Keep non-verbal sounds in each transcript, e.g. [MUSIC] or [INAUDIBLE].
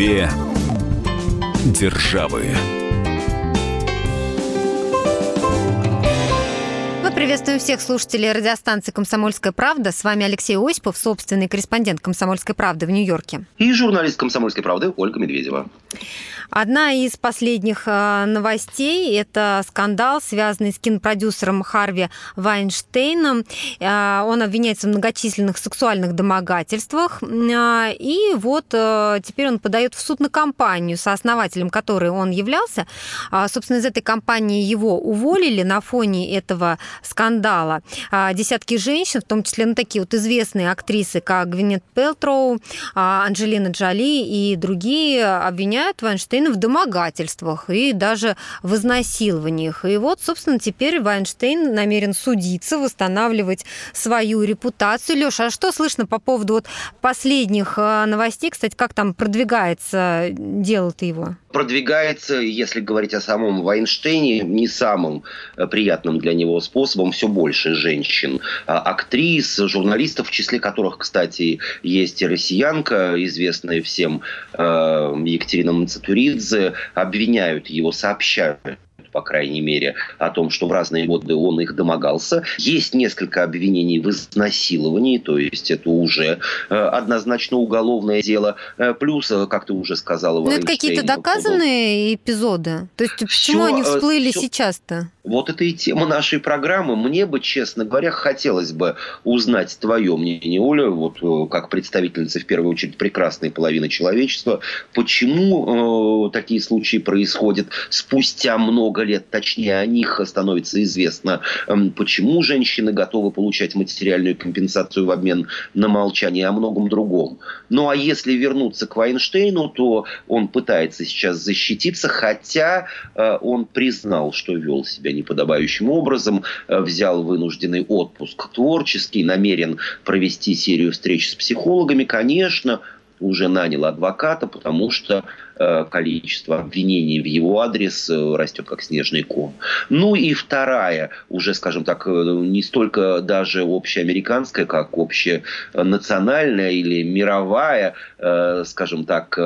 Две державы. Приветствуем всех слушателей радиостанции «Комсомольская правда». С вами Алексей Осипов, собственный корреспондент «Комсомольской правды» в Нью-Йорке. И журналист «Комсомольской правды» Ольга Медведева. Одна из последних э, новостей – это скандал, связанный с кинопродюсером Харви Вайнштейном. Э, он обвиняется в многочисленных сексуальных домогательствах. Э, и вот теперь он подает в суд на компанию, сооснователем которой он являлся. Собственно, из этой компании его уволили на фоне этого скандала. Десятки женщин, в том числе ну, такие вот известные актрисы, как Гвинет Пелтроу, Анджелина Джоли и другие, обвиняют Вайнштейна в домогательствах и даже в изнасилованиях. И вот, собственно, теперь Вайнштейн намерен судиться, восстанавливать свою репутацию. Леша, а что слышно по поводу вот последних а, новостей? Кстати, как там продвигается дело-то его? продвигается, если говорить о самом Вайнштейне, не самым э, приятным для него способом. Все больше женщин, а, актрис, журналистов, в числе которых, кстати, есть и россиянка, известная всем э, Екатерина Мацатури, Мавридзе обвиняют его, сообщают по крайней мере, о том, что в разные годы он их домогался. Есть несколько обвинений в изнасиловании, то есть это уже э, однозначно уголовное дело. Э, плюс, э, как ты уже сказала, Но это какие-то доказанные эпизоды? То есть почему все, они всплыли все... сейчас-то? Вот это и тема нашей программы. Мне бы, честно говоря, хотелось бы узнать твое мнение, Оля, вот как представительница, в первую очередь, прекрасной половины человечества, почему э, такие случаи происходят спустя много много лет, точнее о них становится известно, эм, почему женщины готовы получать материальную компенсацию в обмен на молчание, о многом другом. Ну а если вернуться к Вайнштейну, то он пытается сейчас защититься, хотя э, он признал, что вел себя неподобающим образом, э, взял вынужденный отпуск творческий, намерен провести серию встреч с психологами, конечно, уже нанял адвоката, потому что количество обвинений в его адрес э, растет как снежный ком. Ну и вторая, уже, скажем так, э, не столько даже общеамериканская, как общенациональная или мировая, скажем так,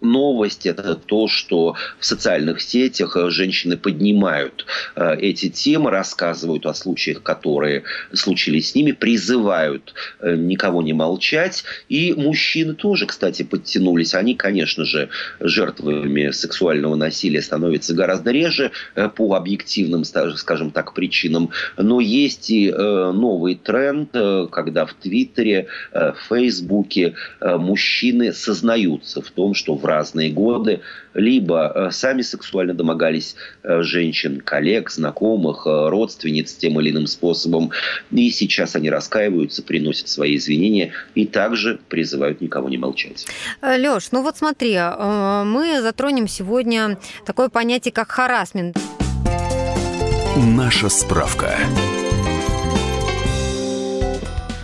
новость, это то, что в социальных сетях женщины поднимают эти темы, рассказывают о случаях, которые случились с ними, призывают никого не молчать. И мужчины тоже, кстати, подтянулись. Они, конечно же, жертвами сексуального насилия становится гораздо реже э, по объективным, скажем так, причинам. Но есть и э, новый тренд, э, когда в Твиттере, в Фейсбуке мужчины сознаются в том, что в разные годы либо сами сексуально домогались женщин, коллег, знакомых, родственниц тем или иным способом. И сейчас они раскаиваются, приносят свои извинения и также призывают никого не молчать. Леш, ну вот смотри, мы затронем сегодня такое понятие, как харасмент. Наша справка.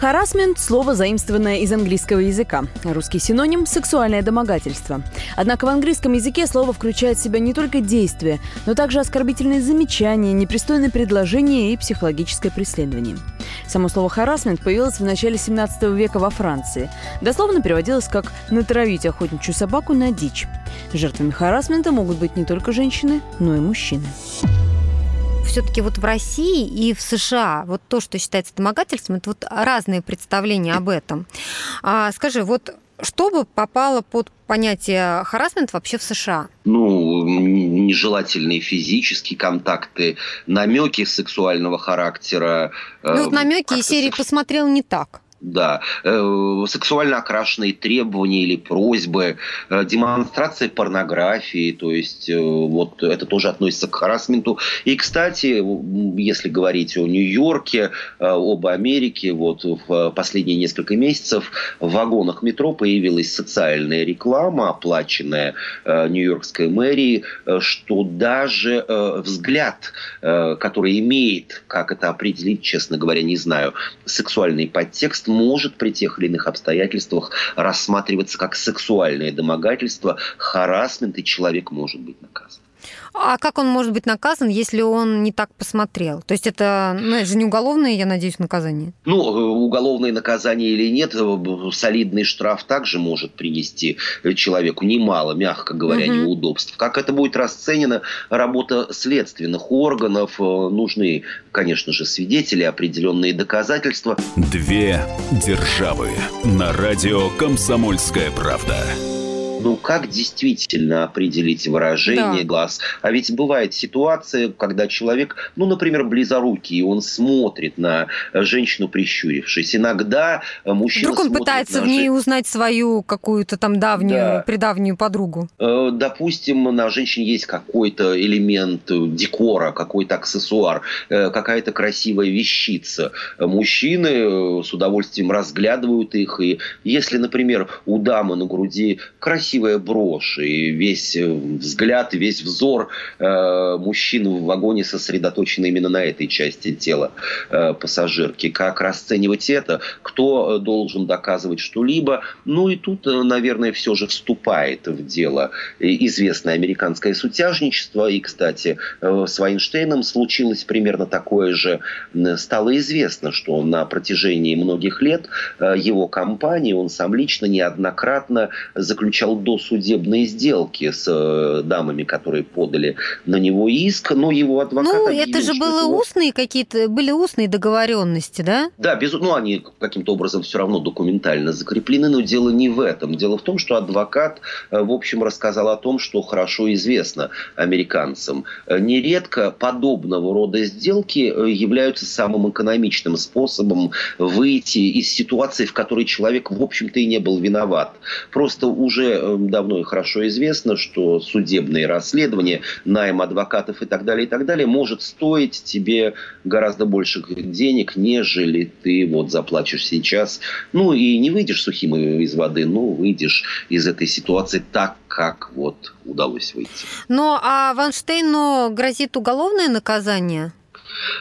Харасмент – слово, заимствованное из английского языка. Русский синоним – сексуальное домогательство. Однако в английском языке слово включает в себя не только действия, но также оскорбительные замечания, непристойные предложения и психологическое преследование. Само слово «харасмент» появилось в начале 17 века во Франции. Дословно переводилось как «натравить охотничью собаку на дичь». Жертвами харасмента могут быть не только женщины, но и мужчины все-таки вот в России и в США вот то, что считается домогательством, это вот разные представления об этом. А, скажи, вот что бы попало под понятие харасмент вообще в США? Ну, нежелательные физические контакты, намеки сексуального характера. Ну, вот намеки из серии посмотрел не так. Да, э, сексуально окрашенные требования или просьбы, э, демонстрация порнографии, то есть э, вот это тоже относится к харасменту. И, кстати, если говорить о Нью-Йорке, об Америке, вот в последние несколько месяцев в вагонах метро появилась социальная реклама, оплаченная Нью-Йоркской мэрией, что даже взгляд, который имеет, как это определить, честно говоря, не знаю, сексуальный подтекст, может при тех или иных обстоятельствах рассматриваться как сексуальное домогательство, харасмент, и человек может быть наказан. А как он может быть наказан, если он не так посмотрел? То есть это, ну, это же не уголовное, я надеюсь, наказание? Ну, э, уголовное наказание или нет, э, солидный штраф также может принести человеку немало, мягко говоря, угу. неудобств. Как это будет расценено, работа следственных органов, нужны, конечно же, свидетели, определенные доказательства. Две державы на радио «Комсомольская правда». Ну, как действительно определить выражение да. глаз? А ведь бывает ситуация, когда человек, ну, например, близорукий, он смотрит на женщину, прищурившись. Иногда мужчина Вдруг он пытается в ней жен... узнать свою какую-то там давнюю, да. предавнюю подругу. Э, допустим, на женщине есть какой-то элемент декора, какой-то аксессуар, э, какая-то красивая вещица. Мужчины э, с удовольствием разглядывают их. И если, например, у дамы на груди красивая красивая брошь, и весь э, взгляд, весь взор э, мужчин в вагоне сосредоточен именно на этой части тела э, пассажирки. Как расценивать это? Кто э, должен доказывать что-либо? Ну и тут, э, наверное, все же вступает в дело известное американское сутяжничество. И, кстати, с Вайнштейном случилось примерно такое же. Стало известно, что на протяжении многих лет его компания, он сам лично неоднократно заключал досудебные сделки с э, дамами, которые подали на него иск, но его адвокат... Ну, объявил, это же было его... устные какие-то, были устные договоренности, да? Да, без, ну, они каким-то образом все равно документально закреплены, но дело не в этом. Дело в том, что адвокат, э, в общем, рассказал о том, что хорошо известно американцам. Э, нередко подобного рода сделки являются самым экономичным способом выйти из ситуации, в которой человек, в общем-то, и не был виноват. Просто уже давно и хорошо известно, что судебные расследования, найм адвокатов и так далее, и так далее, может стоить тебе гораздо больше денег, нежели ты вот заплатишь сейчас. Ну и не выйдешь сухим из воды, ну выйдешь из этой ситуации так, как вот удалось выйти. Но а Ванштейну грозит уголовное наказание?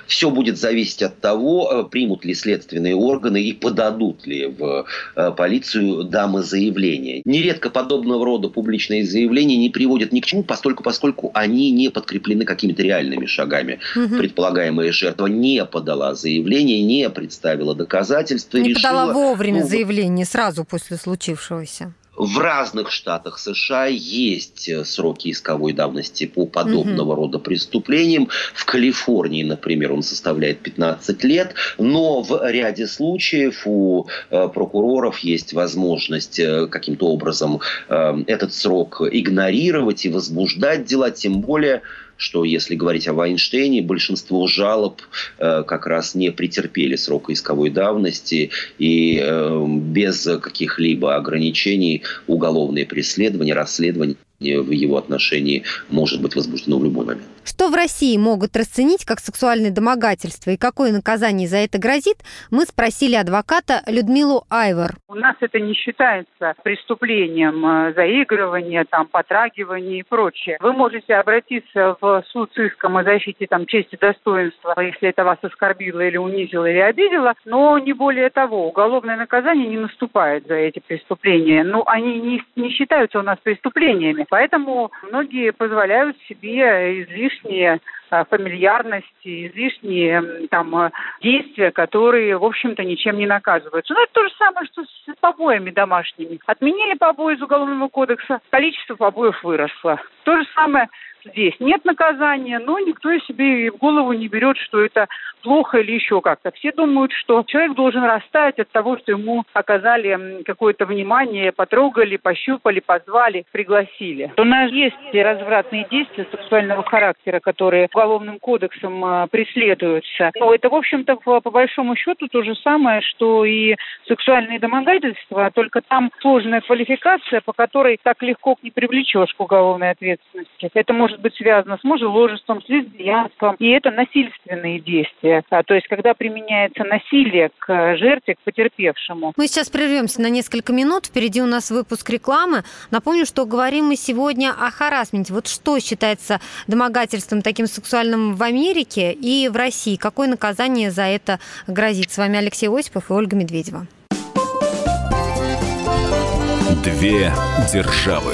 Все будет зависеть от того, э, примут ли следственные органы и подадут ли в э, полицию дамы заявления. Нередко подобного рода публичные заявления не приводят ни к чему, постольку, поскольку они не подкреплены какими-то реальными шагами. Угу. Предполагаемая жертва не подала заявление, не представила доказательства. Не решила, подала вовремя ну, заявление сразу после случившегося. В разных штатах США есть э, сроки исковой давности по подобного угу. рода преступлениям. В Калифорнии, например, он составляет 15 лет, но в ряде случаев у э, прокуроров есть возможность э, каким-то образом этот срок игнорировать и возбуждать дела, тем более что если говорить о Вайнштейне, большинство жалоб э, как раз не претерпели срока исковой давности и э, без каких-либо ограничений уголовные преследования, расследования в его отношении может быть возбуждено в любой момент. Что в России могут расценить как сексуальное домогательство и какое наказание за это грозит, мы спросили адвоката Людмилу Айвор. У нас это не считается преступлением э, заигрывания, там, потрагивания и прочее. Вы можете обратиться в суд с иском о защите там, чести и достоинства, если это вас оскорбило или унизило или обидело, но не более того. Уголовное наказание не наступает за эти преступления. Ну, они не, не считаются у нас преступлениями. Поэтому многие позволяют себе излишние а, фамильярности, излишние там а, действия, которые, в общем-то, ничем не наказываются. Ну, это то же самое, что с побоями домашними. Отменили побои из Уголовного кодекса, количество побоев выросло. То же самое здесь. Нет наказания, но никто себе в голову не берет, что это плохо или еще как-то. Все думают, что человек должен растаять от того, что ему оказали какое-то внимание, потрогали, пощупали, позвали, пригласили. У нас есть развратные действия сексуального характера, которые уголовным кодексом а, преследуются. Но это, в общем-то, по большому счету то же самое, что и сексуальные домогательства, только там сложная квалификация, по которой так легко не привлечешь к уголовной ответственности. Это может быть связано с мужеложеством, с лесбиянством, и это насильственные действия а, то есть когда применяется насилие к жертве, к потерпевшему. Мы сейчас прервемся на несколько минут. Впереди у нас выпуск рекламы. Напомню, что говорим мы сегодня о харасменте. Вот что считается домогательством таким сексуальным в Америке и в России? Какое наказание за это грозит? С вами Алексей Осипов и Ольга Медведева. Две державы.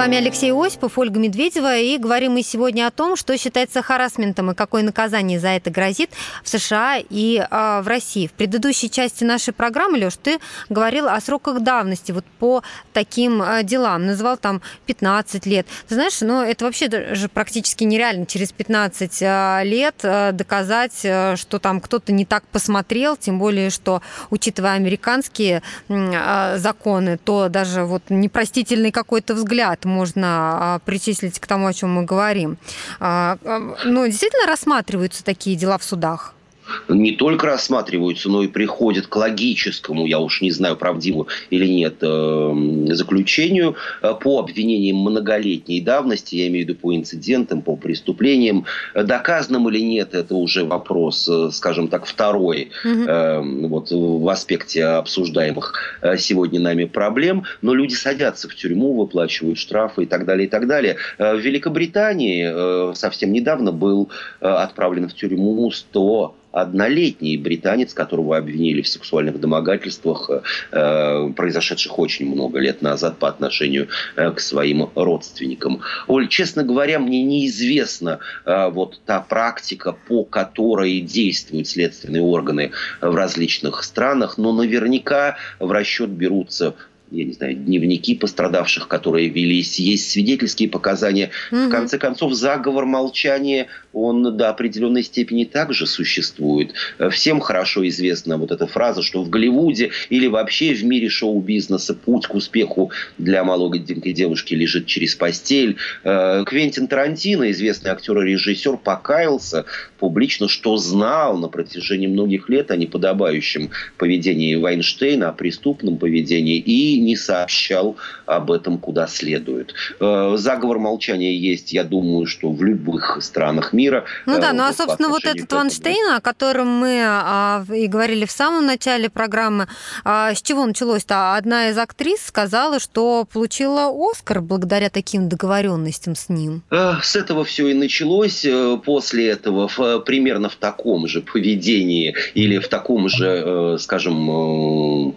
Вами Алексей Осипов, Ольга Медведева, и говорим мы сегодня о том, что считается харасментом и какое наказание за это грозит в США и э, в России. В предыдущей части нашей программы, Леш, ты говорил о сроках давности вот по таким э, делам. Называл там 15 лет. Ты знаешь, ну это вообще даже практически нереально через 15 э, лет э, доказать, э, что там кто-то не так посмотрел, тем более, что, учитывая американские э, законы, то даже вот непростительный какой-то взгляд можно а, причислить к тому, о чем мы говорим. А, а, но действительно рассматриваются такие дела в судах? Не только рассматриваются, но и приходят к логическому, я уж не знаю, правдиву или нет, э, заключению э, по обвинениям многолетней давности, я имею в виду по инцидентам, по преступлениям. Доказанным или нет, это уже вопрос, э, скажем так, второй угу. вот, в аспекте обсуждаемых сегодня нами проблем. Но люди садятся в тюрьму, выплачивают штрафы и так далее, и так далее. В Великобритании совсем недавно был отправлен в тюрьму 100 однолетний британец, которого обвинили в сексуальных домогательствах, э, произошедших очень много лет назад по отношению э, к своим родственникам. Оль, честно говоря, мне неизвестна э, вот та практика, по которой действуют следственные органы в различных странах, но наверняка в расчет берутся я не знаю, дневники пострадавших, которые велись, есть свидетельские показания. Угу. В конце концов, заговор молчания, он до определенной степени также существует. Всем хорошо известна вот эта фраза, что в Голливуде или вообще в мире шоу-бизнеса путь к успеху для молоденькой девушки лежит через постель. Э, Квентин Тарантино, известный актер и режиссер, покаялся публично, что знал на протяжении многих лет о неподобающем поведении Вайнштейна, о преступном поведении и не сообщал об этом куда следует. Э, заговор молчания есть, я думаю, что в любых странах мира. Ну да, э, ну а, собственно, вот этот Вайнштейн, о котором мы а, и говорили в самом начале программы, а, с чего началось-то? Одна из актрис сказала, что получила Оскар благодаря таким договоренностям с ним. Э, с этого все и началось. После этого примерно в таком же поведении или в таком же, скажем,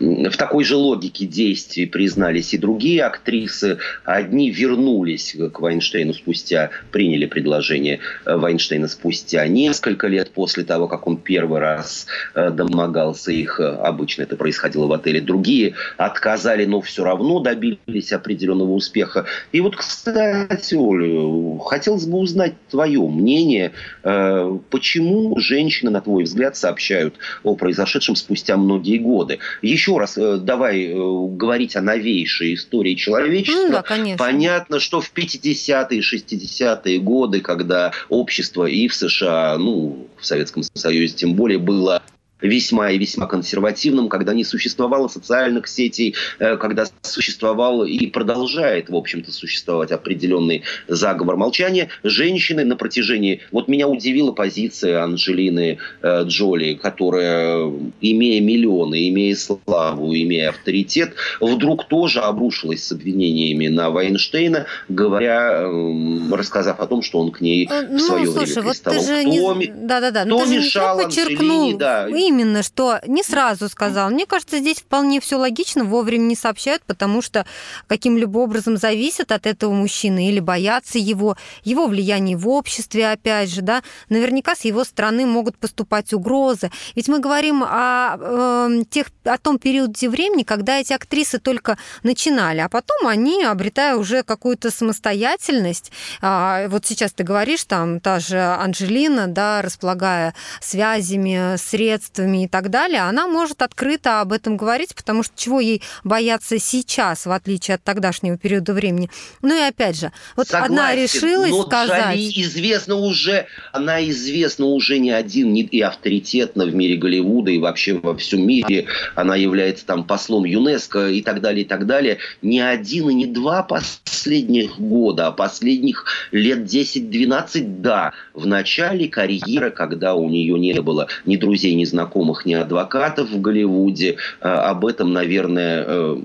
в такой же логике действий признались и другие актрисы. Одни вернулись к Вайнштейну спустя, приняли предложение Вайнштейна спустя несколько лет после того, как он первый раз э, домогался их. Обычно это происходило в отеле. Другие отказали, но все равно добились определенного успеха. И вот, кстати, Оля, хотелось бы узнать твое мнение. Э, почему женщины, на твой взгляд, сообщают о произошедшем спустя многие годы? Еще еще раз э, давай э, говорить о новейшей истории человечества. Ну, да, конечно. Понятно, что в 50-е, 60-е годы, когда общество и в США, ну, в Советском Союзе тем более, было весьма и весьма консервативным, когда не существовало социальных сетей, э, когда существовал и продолжает, в общем-то, существовать определенный заговор молчания, женщины на протяжении... Вот меня удивила позиция Анджелины э, Джоли, которая, имея миллионы, имея славу, имея авторитет, вдруг тоже обрушилась с обвинениями на Вайнштейна, говоря, эм, рассказав о том, что он к ней в ну, свое ну, слушай, время приставал. Вот ты же кто, не... да, да, да. кто мешал Анджелине, да, именно, что не сразу сказал. Мне кажется, здесь вполне все логично, вовремя не сообщают, потому что каким-либо образом зависят от этого мужчины или боятся его, его влияния в обществе, опять же, да, наверняка с его стороны могут поступать угрозы. Ведь мы говорим о, э, тех, о том периоде времени, когда эти актрисы только начинали, а потом они, обретая уже какую-то самостоятельность, э, вот сейчас ты говоришь, там, та же Анжелина, да, располагая связями, средствами, убийствами и так далее, она может открыто об этом говорить, потому что чего ей бояться сейчас, в отличие от тогдашнего периода времени. Ну и опять же, вот Согласен, одна решилась но сказать... Джоли известна уже, она известна уже не один, не и авторитетно в мире Голливуда и вообще во всем мире. Она является там послом ЮНЕСКО и так далее, и так далее. Не один и не два последних года, а последних лет 10-12, да. В начале карьеры, когда у нее не было ни друзей, ни знакомых, ни адвокатов в Голливуде, э, об этом, наверное, э,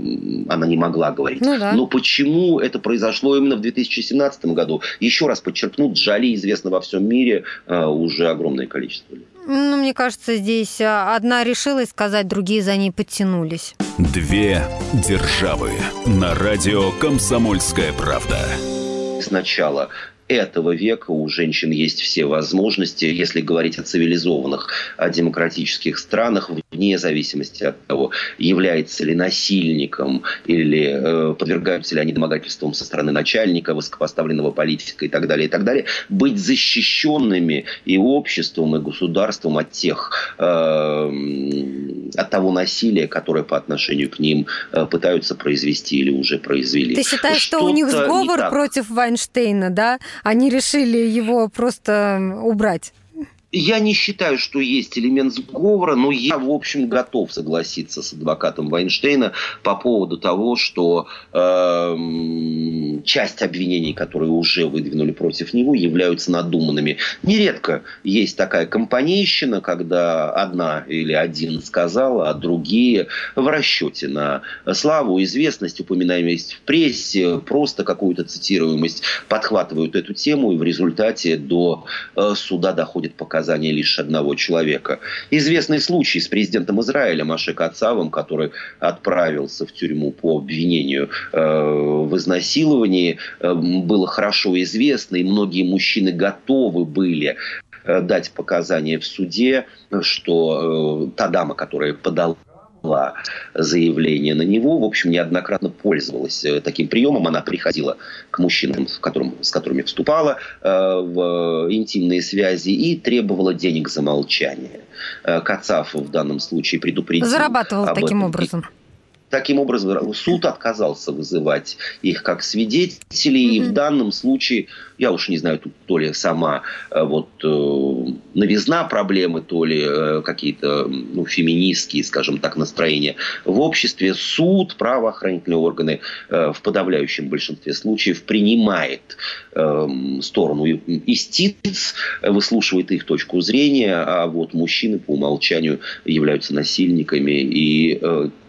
она не могла говорить. Ну, да. Но почему это произошло именно в 2017 году? Еще раз подчеркну, Джоли известна во всем мире э, уже огромное количество лет. Ну, мне кажется, здесь одна решилась сказать, другие за ней подтянулись. Две державы на радио «Комсомольская правда». Сначала этого века у женщин есть все возможности, если говорить о цивилизованных, о демократических странах, вне зависимости от того, является ли насильником или э, подвергаются ли они домогательствам со стороны начальника, высокопоставленного политика и так далее, и так далее, быть защищенными и обществом, и государством от тех, э, от того насилия, которое по отношению к ним э, пытаются произвести или уже произвели. Ты считаешь, что, что у них сговор против Вайнштейна, да? Они решили его просто убрать. Я не считаю, что есть элемент сговора, но я, в общем, готов согласиться с адвокатом Вайнштейна по поводу того, что э, часть обвинений, которые уже выдвинули против него, являются надуманными. Нередко есть такая компанейщина, когда одна или один сказал, а другие в расчете на славу, известность, упоминаемость в прессе, просто какую-то цитируемость подхватывают эту тему, и в результате до э, суда доходит показания показания лишь одного человека. Известный случай с президентом Израиля Маше Кацавом, который отправился в тюрьму по обвинению э, в изнасиловании, э, было хорошо известно, и многие мужчины готовы были э, дать показания в суде, что та дама, которая подала подала заявление на него, в общем, неоднократно пользовалась э, таким приемом. Она приходила к мужчинам, с, которым, с которыми вступала э, в интимные связи и требовала денег за молчание. Э, Кацав в данном случае предупредил. Зарабатывал таким этом. образом. Таким образом, суд отказался вызывать их как свидетелей, mm-hmm. и в данном случае я уж не знаю, тут то ли сама э, вот э, новизна проблемы, то ли э, какие-то ну, феминистские, скажем так, настроения в обществе. Суд, правоохранительные органы в подавляющем большинстве случаев принимает сторону истиц, выслушивает их точку зрения, а вот мужчины по умолчанию являются насильниками и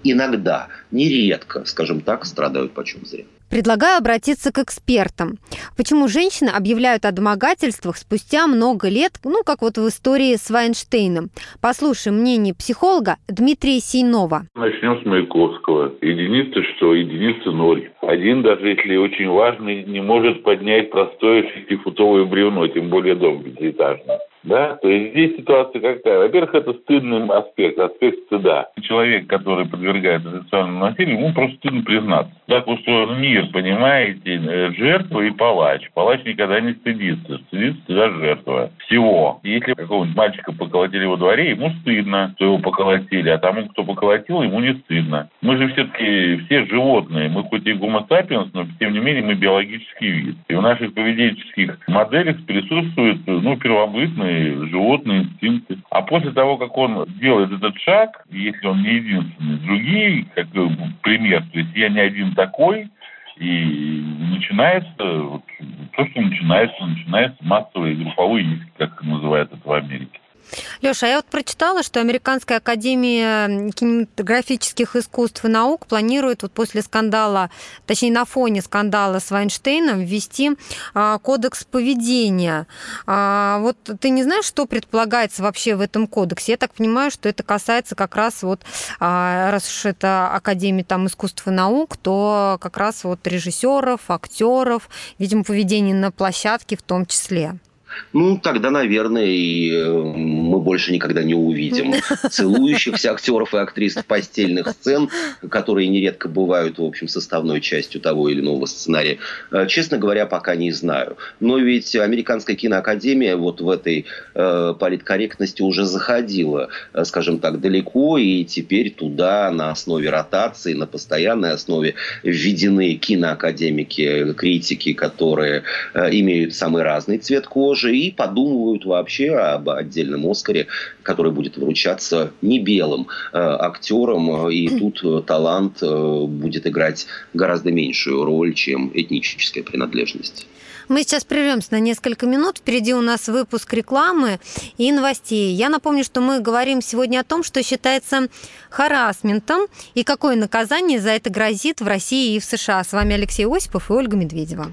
иногда, нередко, скажем так, страдают почем зря. Предлагаю обратиться к экспертам. Почему женщины объявляют о домогательствах спустя много лет, ну, как вот в истории с Вайнштейном? Послушаем мнение психолога Дмитрия Сейнова. Начнем с Маяковского. Единица что? Единица ноль. Один, даже если очень важный, не может поднять простое шестифутовое бревно, тем более дом пятиэтажный. Да? То есть здесь ситуация какая? Во-первых, это стыдный аспект, аспект стыда. Человек, который подвергается сексуальному насилию, ему просто стыдно признаться. Так устроен мир, понимаете, э, жертва и палач. Палач никогда не стыдится, стыдится всегда жертва. Всего. Если какого-нибудь мальчика поколотили во дворе, ему стыдно, что его поколотили, а тому, кто поколотил, ему не стыдно. Мы же все-таки все животные, мы хоть и гомо сапиенс, но тем не менее мы биологический вид. И в наших поведенческих моделях присутствуют ну, первобытные животные инстинкты. А после того, как он делает этот шаг, если он не единственный, другие, как пример, то есть я не один такой, и начинается вот, то, что начинается, начинается массовые групповые иски, как называют это в Америке. Леша, а я вот прочитала, что Американская академия кинематографических искусств и наук планирует вот после скандала, точнее на фоне скандала с Вайнштейном ввести а, кодекс поведения. А, вот ты не знаешь, что предполагается вообще в этом кодексе? Я так понимаю, что это касается как раз вот, а, раз уж это Академия там искусств и наук, то как раз вот режиссеров, актеров, видимо, поведение на площадке в том числе. Ну, тогда, наверное, и э, мы больше никогда не увидим целующихся актеров и актрис постельных сцен, которые нередко бывают, в общем, составной частью того или иного сценария. Э, честно говоря, пока не знаю. Но ведь Американская киноакадемия вот в этой э, политкорректности уже заходила, скажем так, далеко, и теперь туда на основе ротации, на постоянной основе введены киноакадемики, критики, которые э, имеют самый разный цвет кожи и подумывают вообще об отдельном Оскаре, который будет вручаться не белым э, актерам, и тут э, талант э, будет играть гораздо меньшую роль, чем этническая принадлежность. Мы сейчас прервемся на несколько минут. Впереди у нас выпуск рекламы и новостей. Я напомню, что мы говорим сегодня о том, что считается харасментом и какое наказание за это грозит в России и в США. С вами Алексей Осипов и Ольга Медведева.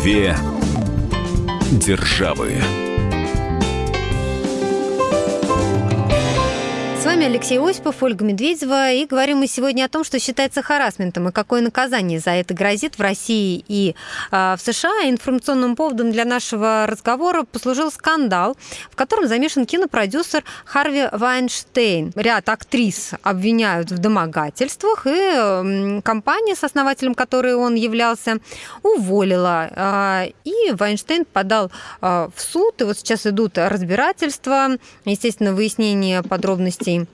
Две державы. Алексей Осипов, Ольга Медведева, и говорим мы сегодня о том, что считается харасментом и какое наказание за это грозит в России и э, в США. Информационным поводом для нашего разговора послужил скандал, в котором замешан кинопродюсер Харви Вайнштейн. Ряд актрис обвиняют в домогательствах, и э, компания, с основателем которой он являлся, уволила. Э, и Вайнштейн подал э, в суд, и вот сейчас идут разбирательства, естественно, выяснение подробностей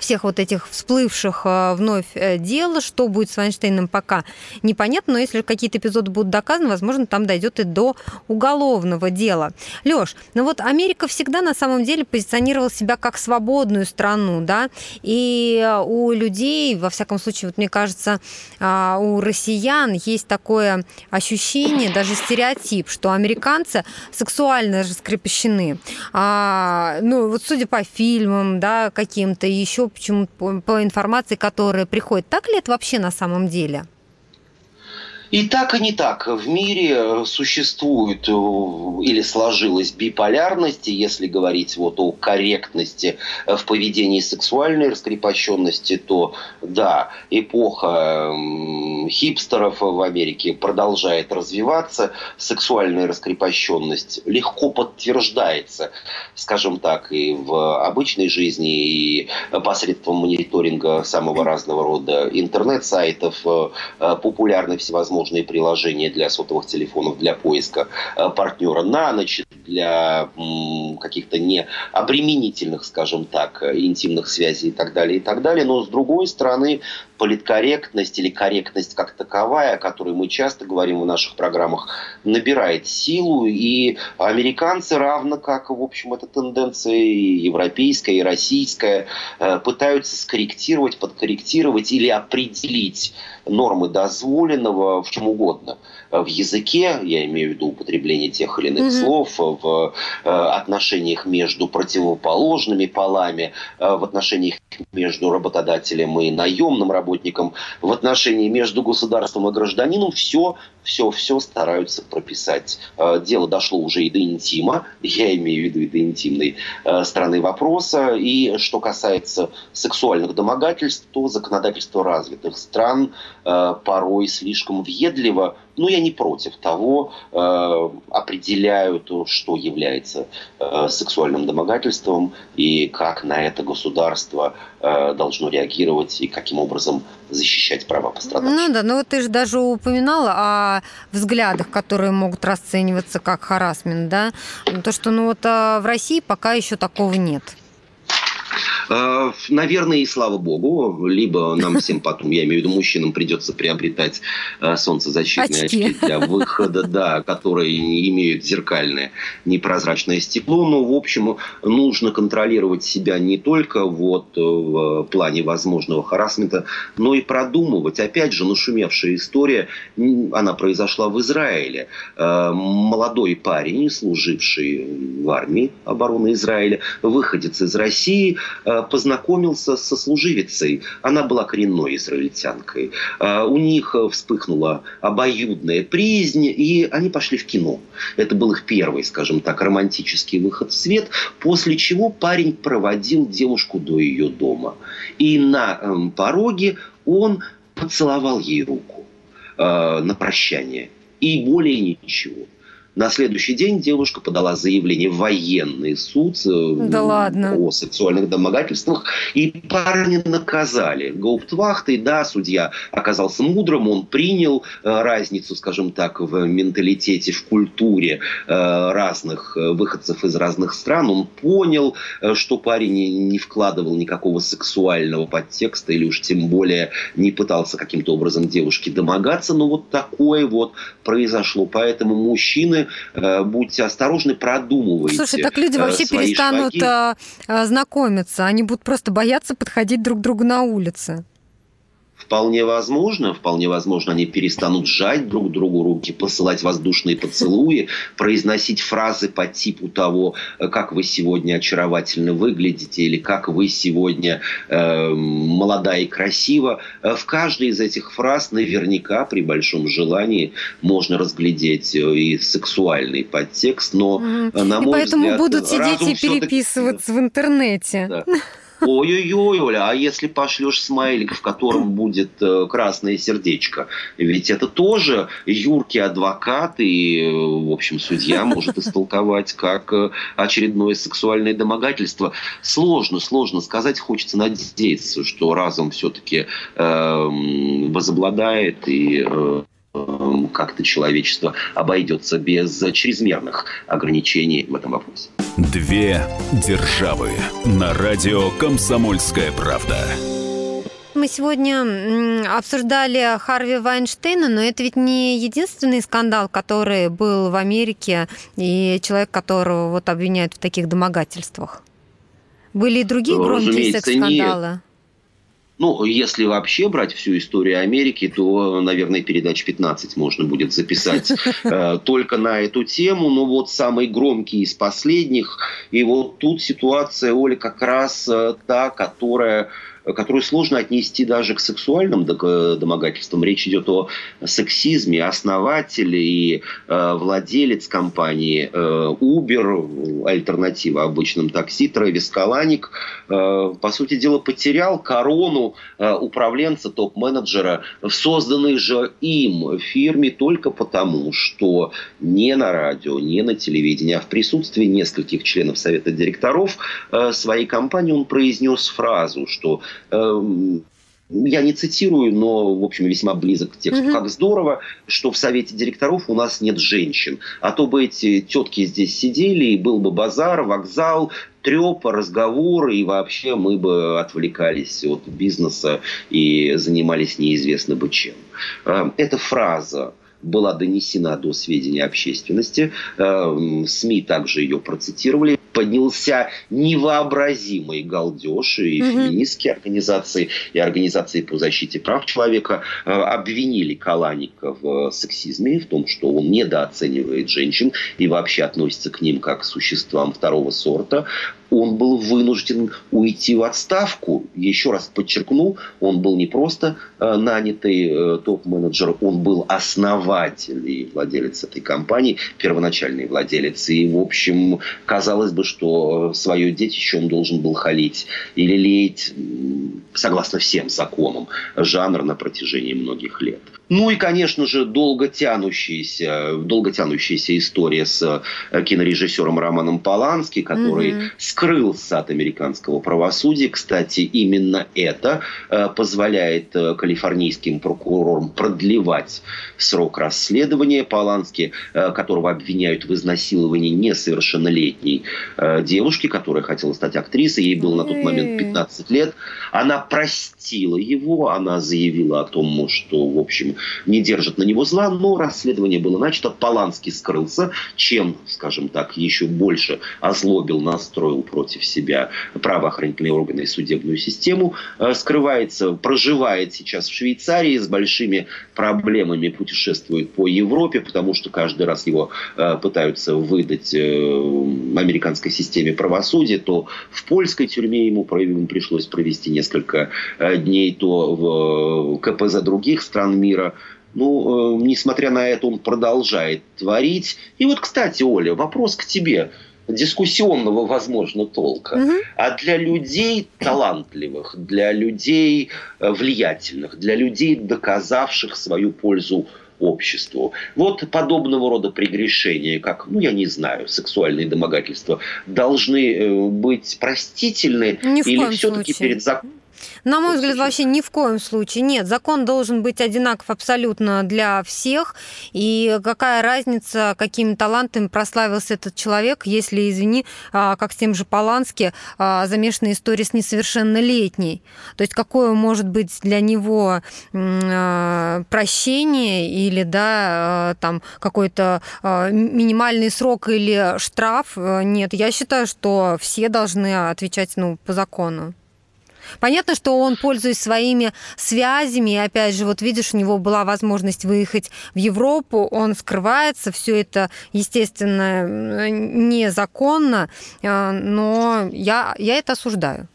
всех вот этих всплывших э, вновь э, дел. Что будет с Вайнштейном, пока непонятно, но если какие-то эпизоды будут доказаны, возможно, там дойдет и до уголовного дела. Лёш, ну вот Америка всегда на самом деле позиционировала себя как свободную страну, да, и у людей, во всяком случае, вот мне кажется, а, у россиян есть такое ощущение, даже стереотип, что американцы сексуально раскрепощены. А, ну, вот судя по фильмам, да, каким-то еще почему по, информации, которая приходит. Так ли это вообще на самом деле? И так, и не так. В мире э, существует э, или сложилась биполярность, если говорить вот о корректности э, в поведении сексуальной раскрепощенности, то да, эпоха хипстеров в Америке продолжает развиваться, сексуальная раскрепощенность легко подтверждается, скажем так, и в обычной жизни, и посредством мониторинга самого разного рода интернет-сайтов, популярны всевозможные всевозможные приложения для сотовых телефонов для поиска э, партнера на ночь, для каких-то необременительных, скажем так, интимных связей и так далее, и так далее. Но с другой стороны, политкорректность или корректность как таковая, о которой мы часто говорим в наших программах, набирает силу, и американцы, равно как, в общем, эта тенденция и европейская, и российская, э, пытаются скорректировать, подкорректировать или определить нормы дозволенного в чем угодно. В языке, я имею в виду употребление тех или иных mm-hmm. слов, в э, отношениях между противоположными полами, э, в отношениях между работодателем и наемным работником, в отношении между государством и гражданином, все, все, все стараются прописать. Э, дело дошло уже и до интима, я имею в виду и до интимной стороны вопроса. И что касается сексуальных домогательств, то законодательство развитых стран порой слишком въедливо но я не против того, э, определяют, что является э, сексуальным домогательством и как на это государство э, должно реагировать и каким образом защищать права пострадавших. Ну да, ну вот ты же даже упоминала о взглядах, которые могут расцениваться как харасмент, да? То, что ну вот в России пока еще такого нет. Э, наверное, и слава богу. Либо нам всем потом, я имею в виду мужчинам, придется приобретать э, солнцезащитные очки. очки для выхода, да, которые имеют зеркальное непрозрачное стекло. Но, в общем, нужно контролировать себя не только вот в плане возможного харасмента, но и продумывать. Опять же, нашумевшая история, она произошла в Израиле. Э, молодой парень, служивший в армии обороны Израиля, выходец из России, э, познакомился со служивицей. Она была коренной израильтянкой. Э, у них вспыхнула обоюдная признь, и они пошли в кино. Это был их первый, скажем так, романтический выход в свет, после чего парень проводил девушку до ее дома. И на эм, пороге он поцеловал ей руку э, на прощание. И более ничего. На следующий день девушка подала заявление в военный суд э, да ладно. о сексуальных домогательствах, и парня наказали. Гауптвахтой, да, судья оказался мудрым, он принял э, разницу, скажем так, в менталитете, в культуре э, разных выходцев из разных стран. Он понял, что парень не вкладывал никакого сексуального подтекста, или уж тем более не пытался каким-то образом девушке домогаться, но вот такое вот произошло. Поэтому мужчины Э, будьте осторожны, продумывайте. Слушай, так люди вообще э, свои перестанут шаги. А, знакомиться, они будут просто бояться подходить друг к другу на улице. Вполне возможно, вполне возможно, они перестанут сжать друг другу руки, посылать воздушные поцелуи, произносить фразы по типу того, как вы сегодня очаровательно выглядите или как вы сегодня э, молода и красива. В каждой из этих фраз наверняка при большом желании можно разглядеть э, и сексуальный подтекст, но, mm-hmm. на мой и поэтому взгляд, будут сидеть и переписываться в интернете. Да. [LAUGHS] Ой-ой-ой, Оля, а если пошлешь смайлик, в котором будет э, красное сердечко? Ведь это тоже юркий адвокат и, э, в общем, судья может истолковать как э, очередное сексуальное домогательство. Сложно, сложно сказать. Хочется надеяться, что разум все-таки э, возобладает и... Э, как-то человечество обойдется без чрезмерных ограничений в этом вопросе. Две державы на радио «Комсомольская правда». Мы сегодня обсуждали Харви Вайнштейна, но это ведь не единственный скандал, который был в Америке, и человек, которого вот обвиняют в таких домогательствах. Были и другие громкие секс-скандалы? Ну, если вообще брать всю историю Америки, то, наверное, передач 15 можно будет записать [LAUGHS] э, только на эту тему. Но вот самый громкий из последних. И вот тут ситуация, Оля, как раз э, та, которая которую сложно отнести даже к сексуальным домогательствам. Речь идет о сексизме. Основатель и э, владелец компании э, Uber, альтернатива обычным такси, Трэвис Каланик, э, по сути дела, потерял корону э, управленца, топ-менеджера в созданной же им фирме только потому, что не на радио, не на телевидении, а в присутствии нескольких членов совета директоров э, своей компании он произнес фразу, что я не цитирую, но, в общем, весьма близок к тексту. Угу. Как здорово, что в совете директоров у нас нет женщин. А то бы эти тетки здесь сидели, и был бы базар, вокзал, трепа, разговоры, и вообще мы бы отвлекались от бизнеса и занимались неизвестно бы чем. Эм, эта фраза была донесена до сведения общественности. Эм, СМИ также ее процитировали поднялся невообразимый галдеж, и угу. феминистские организации, и организации по защите прав человека э, обвинили Каланика в сексизме, в том, что он недооценивает женщин и вообще относится к ним как к существам второго сорта он был вынужден уйти в отставку. Еще раз подчеркну, он был не просто э, нанятый э, топ-менеджер, он был основатель и владелец этой компании, первоначальный владелец. И, в общем, казалось бы, что свое детище он должен был халить или леять, согласно всем законам, жанр на протяжении многих лет. Ну и, конечно же, долго тянущаяся, долго тянущаяся история с э, кинорежиссером Романом Полански, который mm-hmm. скрылся от американского правосудия. Кстати, именно это э, позволяет э, калифорнийским прокурорам продлевать срок расследования Полански, которого обвиняют в изнасиловании несовершеннолетней девушки, которая хотела стать актрисой. Ей было на тот момент 15 лет. Она простила его, она заявила о том, что, в общем, не держит на него зла, но расследование было начато. Поланский скрылся, чем, скажем так, еще больше озлобил, настроил против себя правоохранительные органы и судебную систему. Э, скрывается, проживает сейчас в Швейцарии с большими проблемами, путешествует по Европе, потому что каждый раз его э, пытаются выдать э, американской системе правосудия, то в польской тюрьме ему пришлось провести несколько дней, то в КПЗ других стран мира. Ну, несмотря на это, он продолжает творить. И вот, кстати, Оля, вопрос к тебе дискуссионного, возможно, толка, угу. а для людей талантливых, для людей э, влиятельных, для людей, доказавших свою пользу обществу. Вот подобного рода прегрешения, как, ну, я не знаю, сексуальные домогательства, должны э, быть простительны или все-таки перед законом на мой взгляд, вообще ни в коем случае. Нет, закон должен быть одинаков абсолютно для всех. И какая разница, какими талантами прославился этот человек, если, извини, а, как с тем же Полански, а, замешана история с несовершеннолетней. То есть какое может быть для него а, прощение или да, там какой-то минимальный срок или штраф? Нет, я считаю, что все должны отвечать ну, по закону. Понятно, что он, пользуясь своими связями, опять же, вот видишь, у него была возможность выехать в Европу, он скрывается, все это, естественно, незаконно, э, но я, я это осуждаю.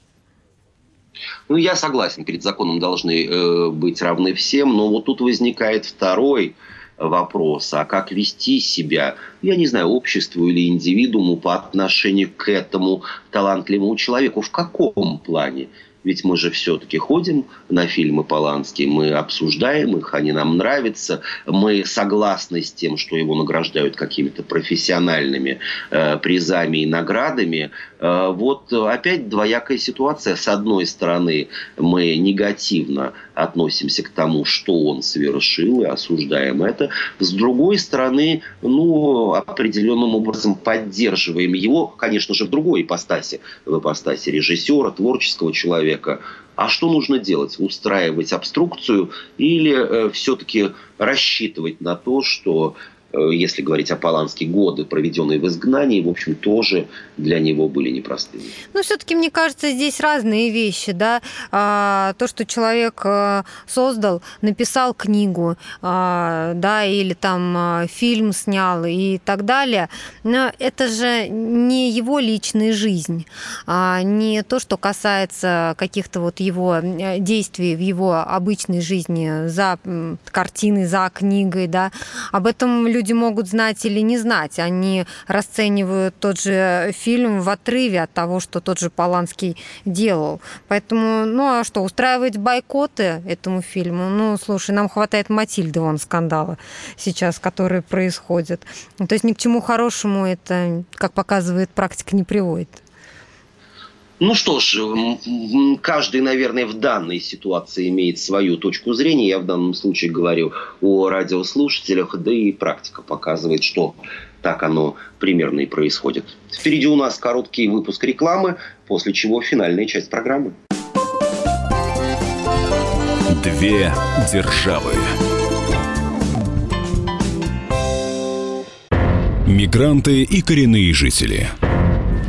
Ну, я согласен, перед законом должны э, быть равны всем, но вот тут возникает второй вопрос, а как вести себя, я не знаю, обществу или индивидууму по отношению к этому талантливому человеку, в каком плане? Ведь мы же все-таки ходим на фильмы Полански, мы обсуждаем их, они нам нравятся, мы согласны с тем, что его награждают какими-то профессиональными э, призами и наградами. Э, вот опять двоякая ситуация. С одной стороны, мы негативно относимся к тому, что он совершил, и осуждаем это. С другой стороны, ну, определенным образом поддерживаем его, конечно же, в другой ипостаси, в ипостаси режиссера, творческого человека. А что нужно делать? Устраивать обструкцию или э, все-таки рассчитывать на то, что если говорить о Поланске, годы, проведенные в изгнании, в общем, тоже для него были непростыми. Ну, все-таки, мне кажется, здесь разные вещи, да. А, то, что человек э, создал, написал книгу, а, да, или там а, фильм снял и так далее, но это же не его личная жизнь, не то, что касается каких-то вот его э, действий в его обычной жизни за картиной, за книгой, да. Об этом люди люди могут знать или не знать. Они расценивают тот же фильм в отрыве от того, что тот же Поланский делал. Поэтому, ну а что, устраивать бойкоты этому фильму? Ну, слушай, нам хватает Матильды, вон, скандала сейчас, которые происходят. То есть ни к чему хорошему это, как показывает практика, не приводит. Ну что ж, каждый, наверное, в данной ситуации имеет свою точку зрения. Я в данном случае говорю о радиослушателях, да и практика показывает, что так оно примерно и происходит. Впереди у нас короткий выпуск рекламы, после чего финальная часть программы. Две державы. Мигранты и коренные жители –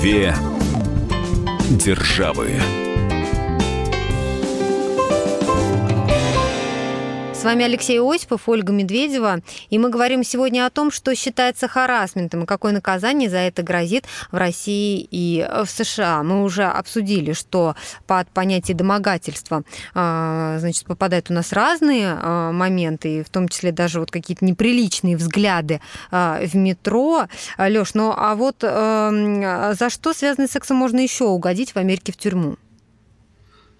Две державы. Вами Алексей Осипов, Ольга Медведева, и мы говорим сегодня о том, что считается харасментом и какое наказание за это грозит в России и в США. Мы уже обсудили, что под понятие домогательства а, значит, попадают у нас разные а, моменты, в том числе даже вот какие-то неприличные взгляды а, в метро. Лёш, ну а вот за что связанный с сексом можно еще угодить в Америке в тюрьму?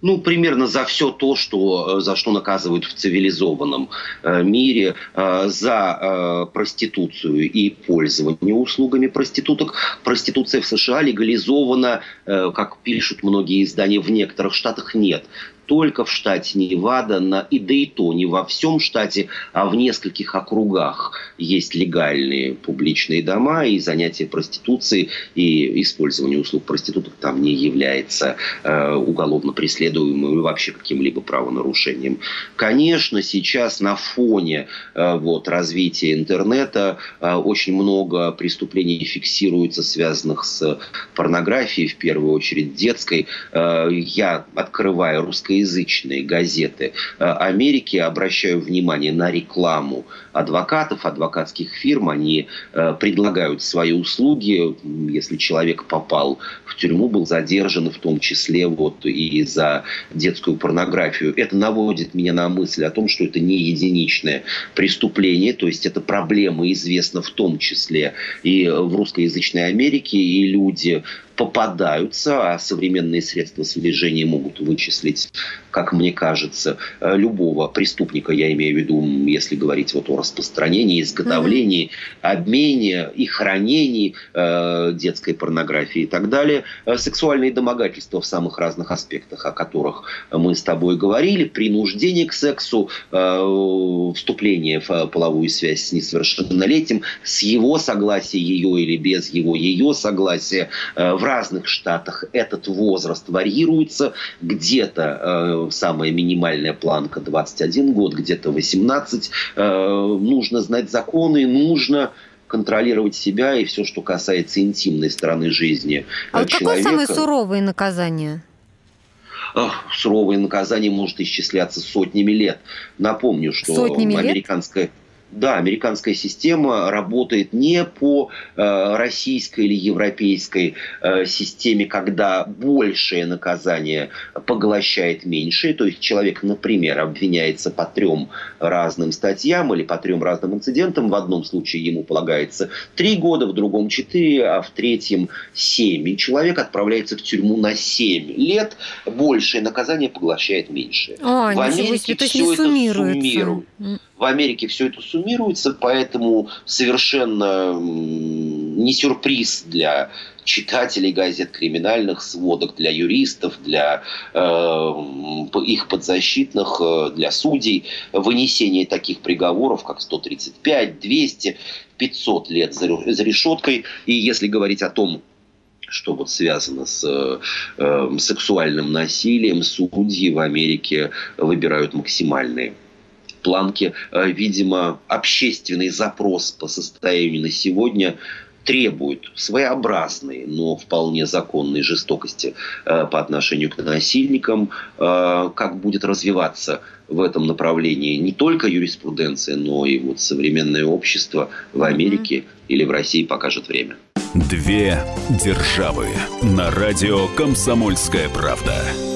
Ну, примерно за все то, что, э, за что наказывают в цивилизованном э, мире, э, за проституцию и пользование услугами проституток. Проституция в США легализована, как пишут многие издания, в некоторых штатах нет только в штате Невада, на, и да и то не во всем штате, а в нескольких округах есть легальные публичные дома, и занятие проституцией и использование услуг проституток там не является э, уголовно преследуемым и вообще каким-либо правонарушением. Конечно, сейчас на фоне э, вот, развития интернета э, очень много преступлений фиксируется, связанных с порнографией, в первую очередь детской. Э, я открываю русское русскоязычные газеты э, Америки, обращаю внимание на рекламу адвокатов, адвокатских фирм. Они э, предлагают свои услуги. Если человек попал в тюрьму, был задержан в том числе вот и за детскую порнографию. Это наводит меня на мысль о том, что это не единичное преступление, то есть это проблема известна в том числе и в русскоязычной Америке, и люди попадаются, а современные средства слежения могут вычислить, как мне кажется, э, любого преступника, я имею в виду, если говорить вот о распространении, изготовлении, mm-hmm. обмене и хранении э, детской порнографии и так далее. Э, сексуальные домогательства в самых разных аспектах, о которых мы с тобой говорили, принуждение к сексу, э, вступление в половую связь с несовершеннолетним, с его согласия ее или без его ее согласия. Э, в разных штатах этот возраст варьируется. Где-то э, самая минимальная планка 21 год, где-то 18. Э, нужно знать законы, нужно контролировать себя и все, что касается интимной стороны жизни А вот какое самое суровое наказание? суровое наказание может исчисляться сотнями лет. Напомню, что сотнями американская... Лет? Да, американская система работает не по э, российской или европейской э, системе, когда большее наказание поглощает меньшее. То есть человек, например, обвиняется по трем разным статьям или по трем разным инцидентам. В одном случае ему полагается три года, в другом четыре, а в третьем семь. И человек отправляется в тюрьму на семь лет. Большее наказание поглощает меньшее. А, в Америке все это суммирует. В Америке все это суммируется, поэтому совершенно не сюрприз для читателей газет, криминальных сводок, для юристов, для э, их подзащитных, э, для судей вынесение таких приговоров, как 135, 200, 500 лет за, за решеткой. И если говорить о том, что вот связано с э, сексуальным насилием, судьи в Америке выбирают максимальные планки. Э, видимо, общественный запрос по состоянию на сегодня требует своеобразной, но вполне законной жестокости э, по отношению к насильникам, э, как будет развиваться в этом направлении не только юриспруденция, но и вот современное общество в Америке или в России покажет время. Две державы на радио «Комсомольская правда».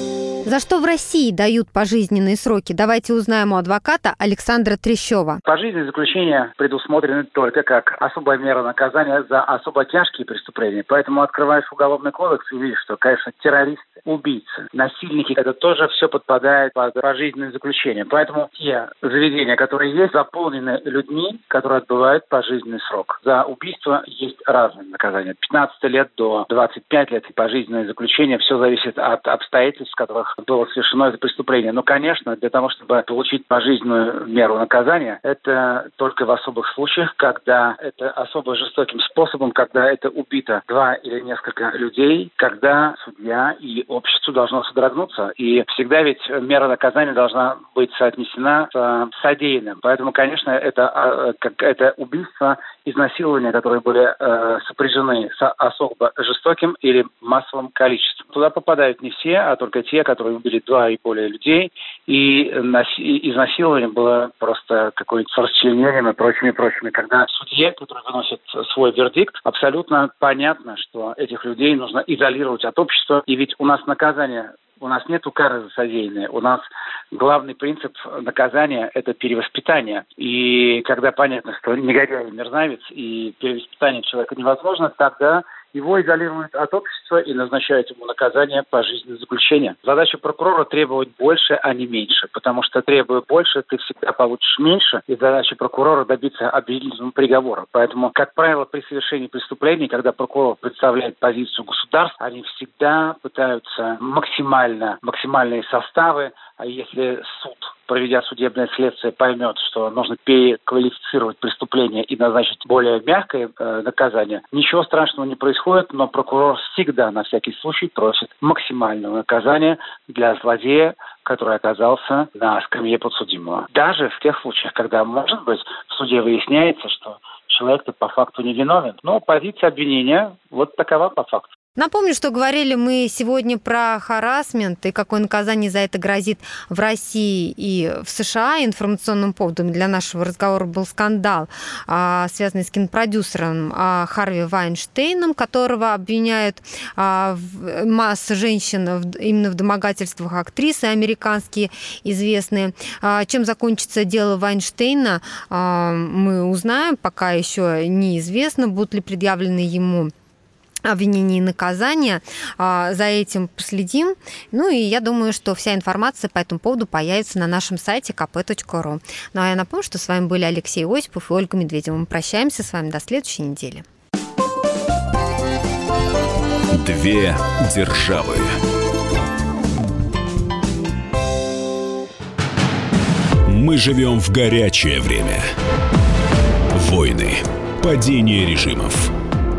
За что в России дают пожизненные сроки? Давайте узнаем у адвоката Александра Трещева. Пожизненное заключение предусмотрены только как особая мера наказания за особо тяжкие преступления. Поэтому открываешь уголовный кодекс и видишь, что, конечно, террористы, убийцы, насильники, это тоже все подпадает под пожизненное заключение. Поэтому те заведения, которые есть, заполнены людьми, которые отбывают пожизненный срок. За убийство есть разные наказания. 15 лет до 25 лет и пожизненное заключение. Все зависит от обстоятельств, в которых было совершено это преступление. Но, конечно, для того, чтобы получить пожизненную меру наказания, это только в особых случаях, когда это особо жестоким способом, когда это убито два или несколько людей, когда судья и общество должно содрогнуться. И всегда ведь мера наказания должна быть соотнесена с содеянным. Поэтому, конечно, это, а, это убийство, изнасилования, которые были э, сопряжены с особо жестоким или массовым количеством. Туда попадают не все, а только те, которые которые убили два и более людей, и изнасилование было просто какое-то расчленением и прочими, прочими. Когда судья, который выносит свой вердикт, абсолютно понятно, что этих людей нужно изолировать от общества, и ведь у нас наказание у нас нет кары за содеянное. У нас главный принцип наказания – это перевоспитание. И когда понятно, что негодяй мерзавец и перевоспитание человека невозможно, тогда его изолируют от общества и назначают ему наказание по жизни заключения. Задача прокурора требовать больше, а не меньше, потому что требуя больше, ты всегда получишь меньше, и задача прокурора добиться обвинительного приговора. Поэтому, как правило, при совершении преступлений, когда прокурор представляет позицию государства, они всегда пытаются максимально, максимальные составы, а если суд проведя судебное следствие, поймет, что нужно переквалифицировать преступление и назначить более мягкое э, наказание, ничего страшного не происходит, но прокурор всегда на всякий случай просит максимального наказания для злодея, который оказался на скамье подсудимого. Даже в тех случаях, когда, может быть, в суде выясняется, что человек-то по факту не виновен. Но позиция обвинения вот такова по факту. Напомню, что говорили мы сегодня про харасмент и какое наказание за это грозит в России и в США. Информационным поводом для нашего разговора был скандал, а, связанный с кинопродюсером а, Харви Вайнштейном, которого обвиняют а, масса женщин именно в домогательствах актрисы американские известные. Чем закончится дело Вайнштейна, мы узнаем. Пока еще неизвестно, будут ли предъявлены ему обвинения и наказания. А, за этим последим. Ну и я думаю, что вся информация по этому поводу появится на нашем сайте kp.ru. Ну а я напомню, что с вами были Алексей Осипов и Ольга Медведева. Мы прощаемся с вами до следующей недели. Две державы. Мы живем в горячее время. Войны, падение режимов –